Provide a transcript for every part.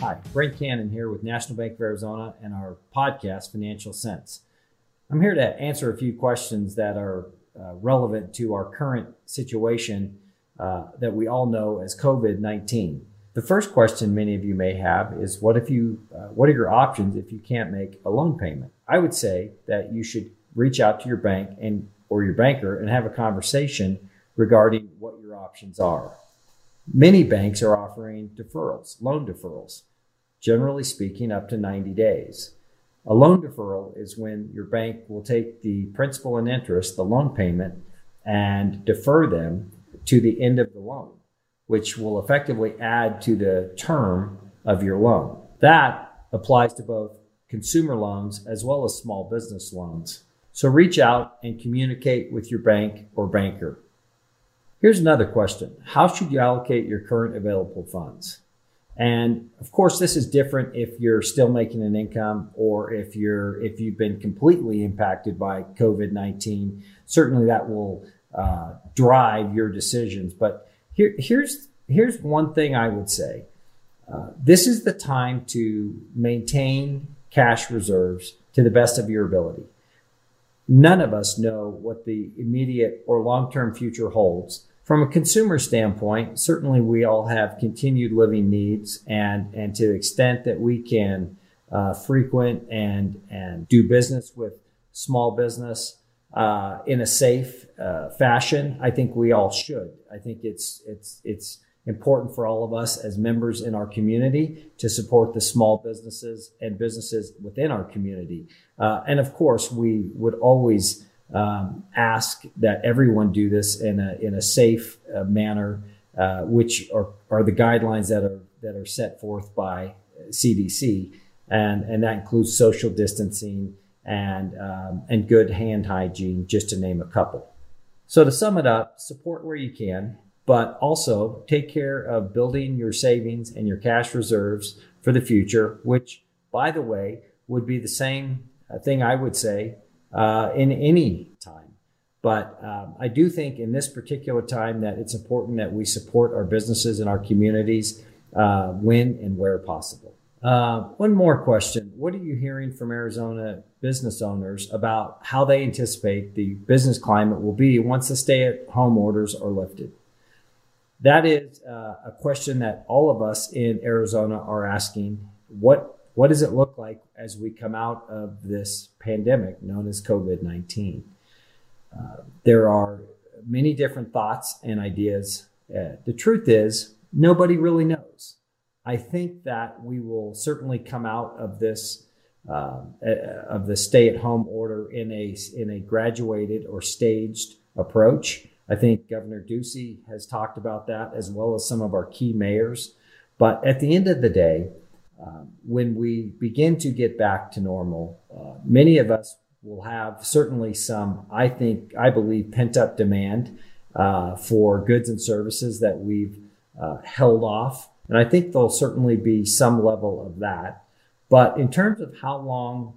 Hi, Brent Cannon here with National Bank of Arizona and our podcast, Financial Sense. I'm here to answer a few questions that are uh, relevant to our current situation uh, that we all know as COVID 19. The first question many of you may have is what if you, uh, what are your options if you can't make a loan payment? I would say that you should reach out to your bank and or your banker and have a conversation regarding what your options are. Many banks are offering deferrals, loan deferrals, generally speaking, up to 90 days. A loan deferral is when your bank will take the principal and interest, the loan payment, and defer them to the end of the loan, which will effectively add to the term of your loan. That applies to both consumer loans as well as small business loans. So reach out and communicate with your bank or banker. Here's another question. How should you allocate your current available funds? And of course, this is different if you're still making an income or if you're if you've been completely impacted by COVID-19. Certainly that will uh, drive your decisions. But here, here's here's one thing I would say. Uh, this is the time to maintain cash reserves to the best of your ability. None of us know what the immediate or long-term future holds. From a consumer standpoint, certainly we all have continued living needs, and and to the extent that we can uh, frequent and and do business with small business uh, in a safe uh, fashion, I think we all should. I think it's it's it's important for all of us as members in our community to support the small businesses and businesses within our community. Uh, and of course, we would always um, ask that everyone do this in a in a safe uh, manner, uh, which are, are the guidelines that are that are set forth by CDC, and and that includes social distancing and um, and good hand hygiene, just to name a couple. So to sum it up, support where you can, but also take care of building your savings and your cash reserves for the future, which, by the way, would be the same uh, thing I would say uh, in any time. But um, I do think in this particular time that it's important that we support our businesses and our communities uh, when and where possible. Uh, one more question. What are you hearing from Arizona business owners about how they anticipate the business climate will be once the stay at home orders are lifted? That is uh, a question that all of us in Arizona are asking. What what does it look like as we come out of this pandemic known as COVID 19? Uh, there are many different thoughts and ideas. Uh, the truth is, nobody really knows. I think that we will certainly come out of this uh, of the stay-at-home order in a in a graduated or staged approach. I think Governor Ducey has talked about that as well as some of our key mayors. But at the end of the day, um, when we begin to get back to normal, uh, many of us will have certainly some, I think, I believe, pent up demand uh, for goods and services that we've uh, held off. And I think there'll certainly be some level of that. But in terms of how long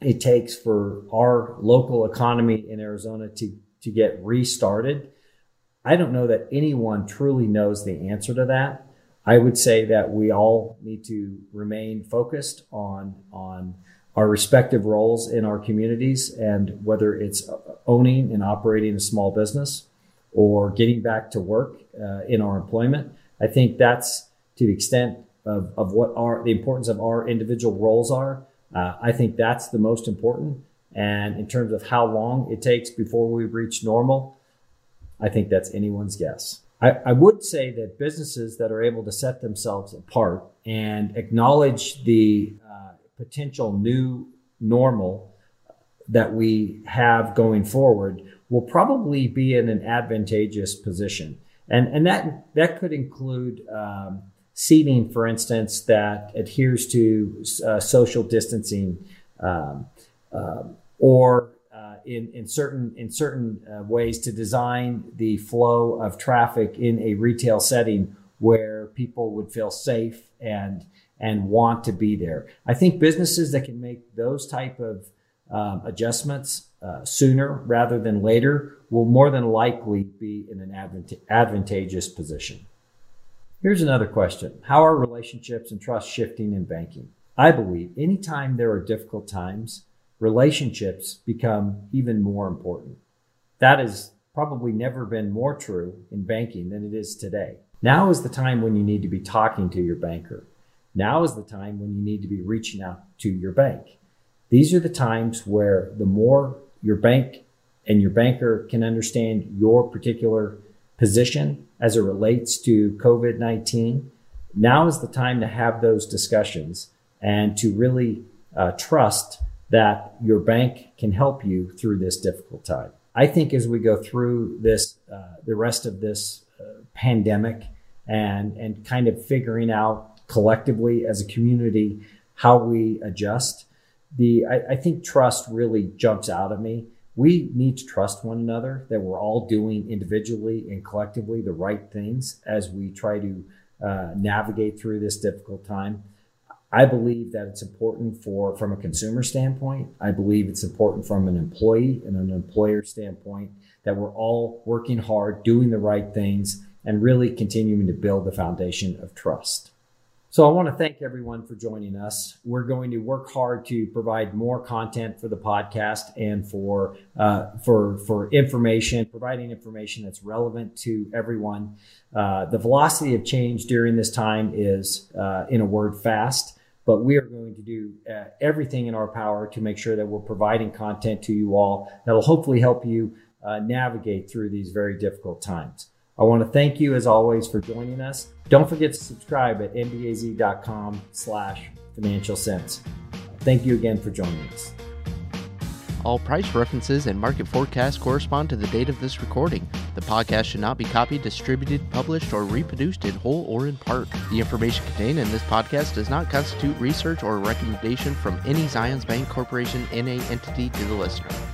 it takes for our local economy in Arizona to, to get restarted, I don't know that anyone truly knows the answer to that. I would say that we all need to remain focused on on our respective roles in our communities and whether it's owning and operating a small business or getting back to work uh, in our employment. I think that's to the extent of, of what our the importance of our individual roles are. Uh, I think that's the most important. And in terms of how long it takes before we reach normal, I think that's anyone's guess. I, I would say that businesses that are able to set themselves apart and acknowledge the uh, potential new normal that we have going forward will probably be in an advantageous position. And, and that, that could include um, seating, for instance, that adheres to uh, social distancing um, um, or in, in certain in certain uh, ways to design the flow of traffic in a retail setting where people would feel safe and and want to be there. I think businesses that can make those type of um, adjustments uh, sooner rather than later will more than likely be in an advant- advantageous position. Here's another question How are relationships and trust shifting in banking? I believe anytime there are difficult times, relationships become even more important. That has probably never been more true in banking than it is today. Now is the time when you need to be talking to your banker. Now is the time when you need to be reaching out to your bank. These are the times where the more your bank and your banker can understand your particular position as it relates to COVID 19, now is the time to have those discussions and to really uh, trust that your bank can help you through this difficult time. I think as we go through this, uh, the rest of this uh, pandemic, and and kind of figuring out collectively as a community how we adjust, the I, I think trust really jumps out of me. We need to trust one another that we're all doing individually and collectively the right things as we try to uh, navigate through this difficult time. I believe that it's important for from a consumer standpoint. I believe it's important from an employee and an employer standpoint that we're all working hard, doing the right things, and really continuing to build the foundation of trust. So I want to thank everyone for joining us. We're going to work hard to provide more content for the podcast and for uh, for for information, providing information that's relevant to everyone. Uh, the velocity of change during this time is, uh, in a word, fast but we are going to do uh, everything in our power to make sure that we're providing content to you all that will hopefully help you uh, navigate through these very difficult times. I want to thank you as always for joining us. Don't forget to subscribe at mbaz.com slash financial sense. Thank you again for joining us. All price references and market forecasts correspond to the date of this recording. The podcast should not be copied, distributed, published, or reproduced in whole or in part. The information contained in this podcast does not constitute research or recommendation from any Zions Bancorporation NA entity to the listener.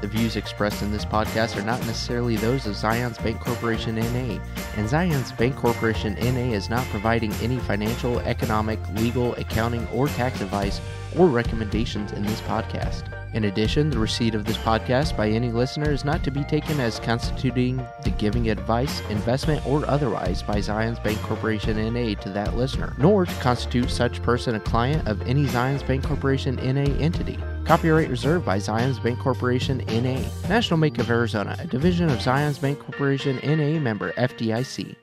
The views expressed in this podcast are not necessarily those of Zions Bancorporation NA, and Zions Bancorporation NA is not providing any financial, economic, legal, accounting, or tax advice or recommendations in this podcast. In addition, the receipt of this podcast by any listener is not to be taken as constituting the giving advice, investment, or otherwise by Zions Bancorporation NA to that listener, nor to constitute such person a client of any Zions Bancorporation NA entity. Copyright reserved by Zions Bancorporation NA. National Bank of Arizona, a division of Zions Bancorporation NA member FDIC.